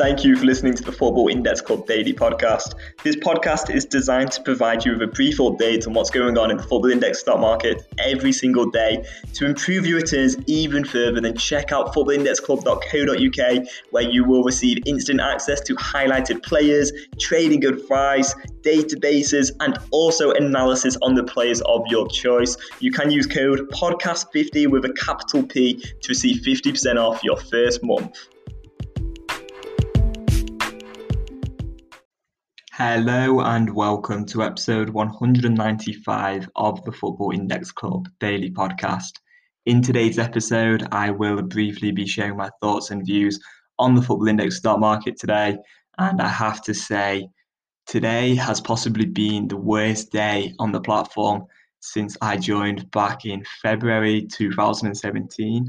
Thank you for listening to the Football Index Club Daily Podcast. This podcast is designed to provide you with a brief update on what's going on in the Football Index stock market every single day. To improve your returns even further, then check out footballindexclub.co.uk where you will receive instant access to highlighted players, trading advice, databases, and also analysis on the players of your choice. You can use code PODCAST50 with a capital P to receive 50% off your first month. Hello and welcome to episode 195 of the Football Index Club daily podcast. In today's episode, I will briefly be sharing my thoughts and views on the Football Index stock market today. And I have to say, today has possibly been the worst day on the platform since I joined back in February 2017.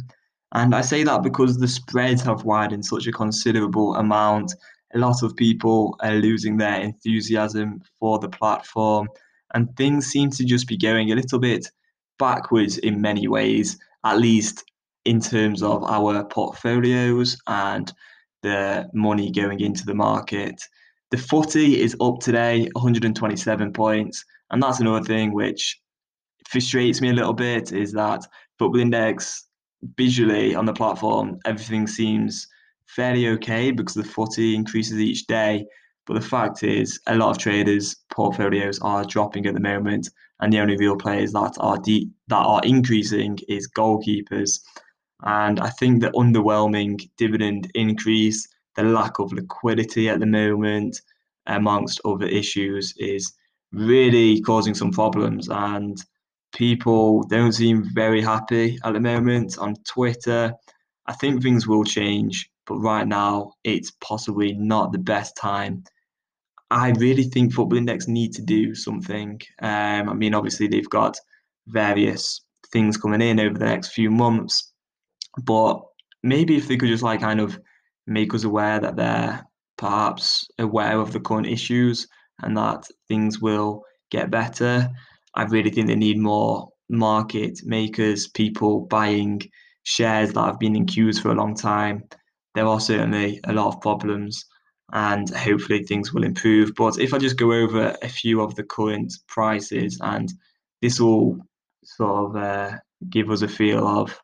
And I say that because the spreads have widened such a considerable amount a lot of people are losing their enthusiasm for the platform, and things seem to just be going a little bit backwards in many ways, at least in terms of our portfolios and the money going into the market. The footy is up today, 127 points, and that's another thing which frustrates me a little bit is that Football Index visually on the platform, everything seems fairly okay because the footy increases each day. But the fact is, a lot of traders' portfolios are dropping at the moment, and the only real players that are de- that are increasing is goalkeepers. And I think the underwhelming dividend increase, the lack of liquidity at the moment, amongst other issues, is really causing some problems. And people don't seem very happy at the moment on Twitter. I think things will change but right now it's possibly not the best time. I really think Football Index need to do something. Um, I mean, obviously they've got various things coming in over the next few months, but maybe if they could just like kind of make us aware that they're perhaps aware of the current issues and that things will get better. I really think they need more market makers, people buying shares that have been in queues for a long time there are certainly a lot of problems and hopefully things will improve. But if I just go over a few of the current prices, and this will sort of uh, give us a feel of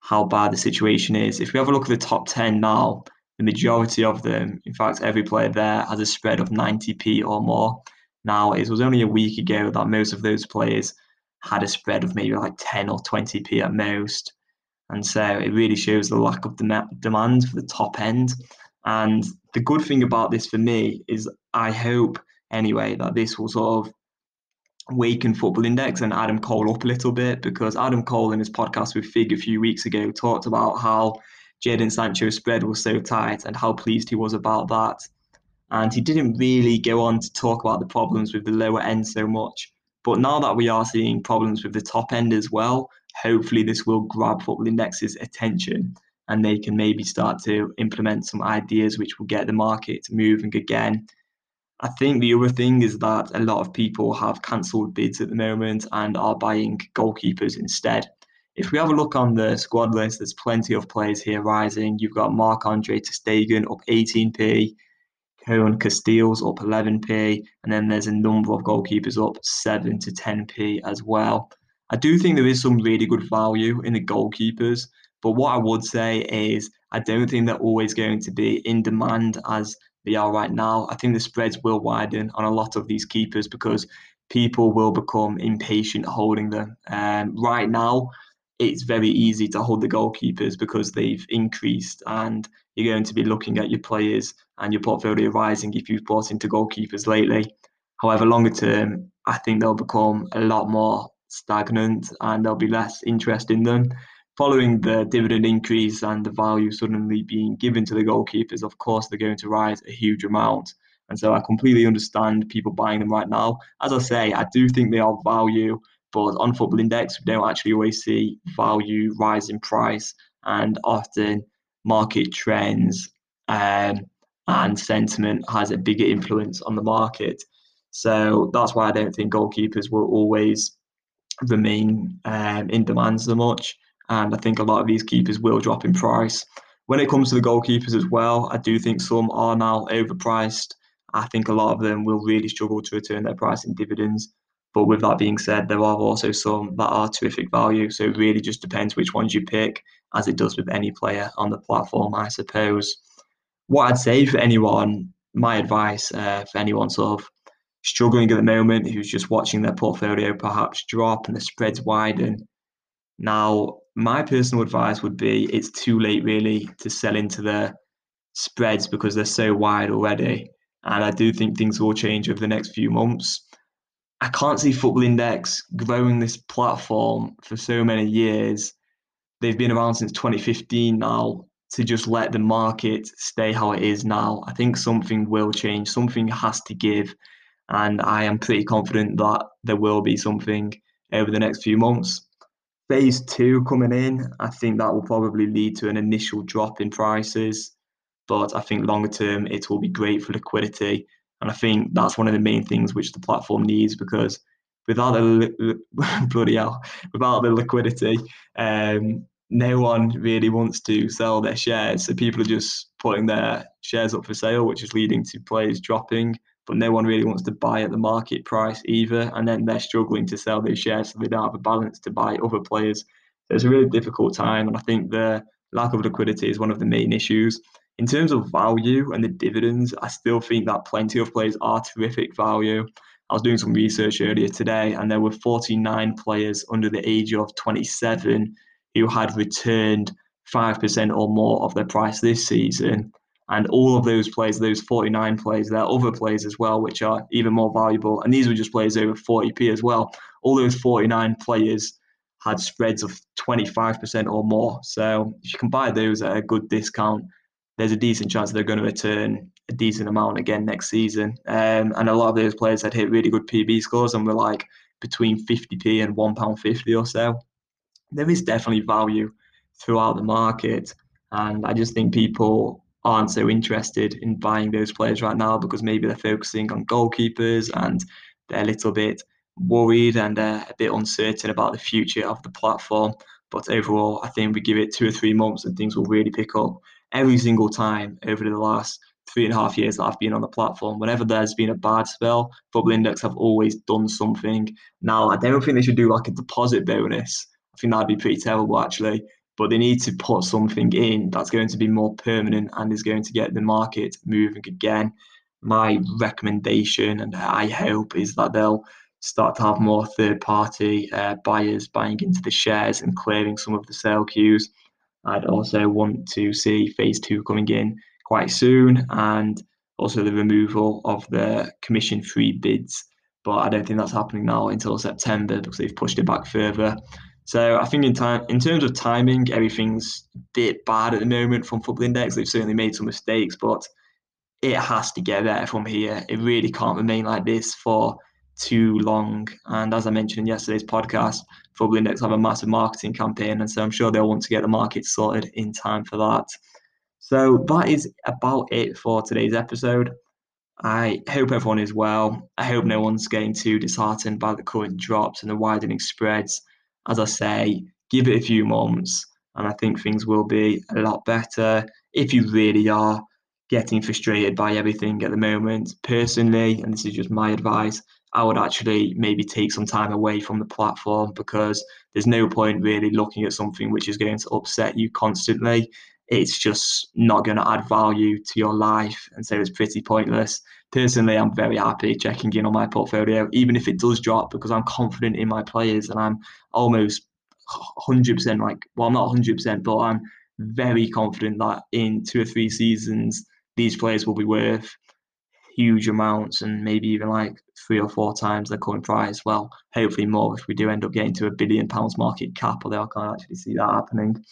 how bad the situation is. If we have a look at the top 10 now, the majority of them, in fact, every player there has a spread of 90p or more. Now, it was only a week ago that most of those players had a spread of maybe like 10 or 20p at most. And so it really shows the lack of demand for the top end. And the good thing about this for me is I hope anyway that this will sort of waken Football Index and Adam Cole up a little bit because Adam Cole in his podcast with Fig a few weeks ago talked about how Jadon Sancho's spread was so tight and how pleased he was about that. And he didn't really go on to talk about the problems with the lower end so much. But now that we are seeing problems with the top end as well, hopefully this will grab Football Index's attention and they can maybe start to implement some ideas which will get the market moving again. I think the other thing is that a lot of people have cancelled bids at the moment and are buying goalkeepers instead. If we have a look on the squad list, there's plenty of players here rising. You've got Marc Andre Stegen up 18p, Koen Casteels up 11p, and then there's a number of goalkeepers up 7 to 10p as well. I do think there is some really good value in the goalkeepers, but what I would say is I don't think they're always going to be in demand as they are right now. I think the spreads will widen on a lot of these keepers because people will become impatient holding them. Um, right now, it's very easy to hold the goalkeepers because they've increased and you're going to be looking at your players and your portfolio rising if you've bought into goalkeepers lately. However, longer term, I think they'll become a lot more stagnant and there'll be less interest in them. Following the dividend increase and the value suddenly being given to the goalkeepers, of course, they're going to rise a huge amount. And so I completely understand people buying them right now. As I say, I do think they are value, but on Football Index, we don't actually always see value rise in price. And often market trends um, and sentiment has a bigger influence on the market. So that's why I don't think goalkeepers will always remain um, in demand so much. And I think a lot of these keepers will drop in price. When it comes to the goalkeepers as well, I do think some are now overpriced. I think a lot of them will really struggle to return their price in dividends. But with that being said, there are also some that are terrific value. So it really just depends which ones you pick, as it does with any player on the platform, I suppose. What I'd say for anyone, my advice uh, for anyone sort of struggling at the moment who's just watching their portfolio perhaps drop and the spreads widen. Now, my personal advice would be it's too late really to sell into the spreads because they're so wide already. And I do think things will change over the next few months. I can't see Football Index growing this platform for so many years. They've been around since 2015 now to just let the market stay how it is now. I think something will change, something has to give. And I am pretty confident that there will be something over the next few months. Phase two coming in, I think that will probably lead to an initial drop in prices. But I think longer term, it will be great for liquidity and I think that's one of the main things which the platform needs because without the bloody hell, without the liquidity, um, no one really wants to sell their shares. So people are just putting their shares up for sale, which is leading to players dropping. But no one really wants to buy at the market price either. And then they're struggling to sell their shares, so they don't have a balance to buy other players. So it's a really difficult time. And I think the lack of liquidity is one of the main issues. In terms of value and the dividends, I still think that plenty of players are terrific value. I was doing some research earlier today, and there were 49 players under the age of 27 who had returned 5% or more of their price this season. And all of those plays, those 49 plays, there are other plays as well, which are even more valuable. And these were just players over 40p as well. All those 49 players had spreads of 25% or more. So if you can buy those at a good discount, there's a decent chance they're going to return a decent amount again next season. Um, and a lot of those players had hit really good PB scores and were like between 50p and £1.50 or so. There is definitely value throughout the market. And I just think people aren't so interested in buying those players right now because maybe they're focusing on goalkeepers and they're a little bit worried and uh, a bit uncertain about the future of the platform. But overall, I think we give it two or three months and things will really pick up every single time over the last three and a half years that I've been on the platform. Whenever there's been a bad spell, Football Index have always done something. Now, I don't think they should do like a deposit bonus. I think that'd be pretty terrible actually. But they need to put something in that's going to be more permanent and is going to get the market moving again. My recommendation, and I hope, is that they'll start to have more third party uh, buyers buying into the shares and clearing some of the sale queues. I'd also want to see phase two coming in quite soon and also the removal of the commission free bids. But I don't think that's happening now until September because they've pushed it back further. So I think in time, in terms of timing, everything's a bit bad at the moment from Football Index. They've certainly made some mistakes, but it has to get better from here. It really can't remain like this for too long. And as I mentioned in yesterday's podcast, Football Index have a massive marketing campaign, and so I'm sure they'll want to get the market sorted in time for that. So that is about it for today's episode. I hope everyone is well. I hope no one's getting too disheartened by the current drops and the widening spreads. As I say, give it a few months, and I think things will be a lot better. If you really are getting frustrated by everything at the moment, personally, and this is just my advice, I would actually maybe take some time away from the platform because there's no point really looking at something which is going to upset you constantly. It's just not going to add value to your life, and so it's pretty pointless. Personally, I'm very happy checking in on my portfolio, even if it does drop, because I'm confident in my players and I'm almost 100% like, well, I'm not 100%, but I'm very confident that in two or three seasons, these players will be worth huge amounts and maybe even like three or four times their current price. Well, hopefully more if we do end up getting to a billion pounds market cap, although I can't actually see that happening.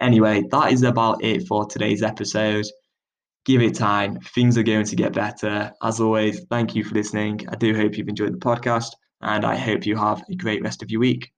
Anyway, that is about it for today's episode. Give it time, things are going to get better. As always, thank you for listening. I do hope you've enjoyed the podcast and I hope you have a great rest of your week.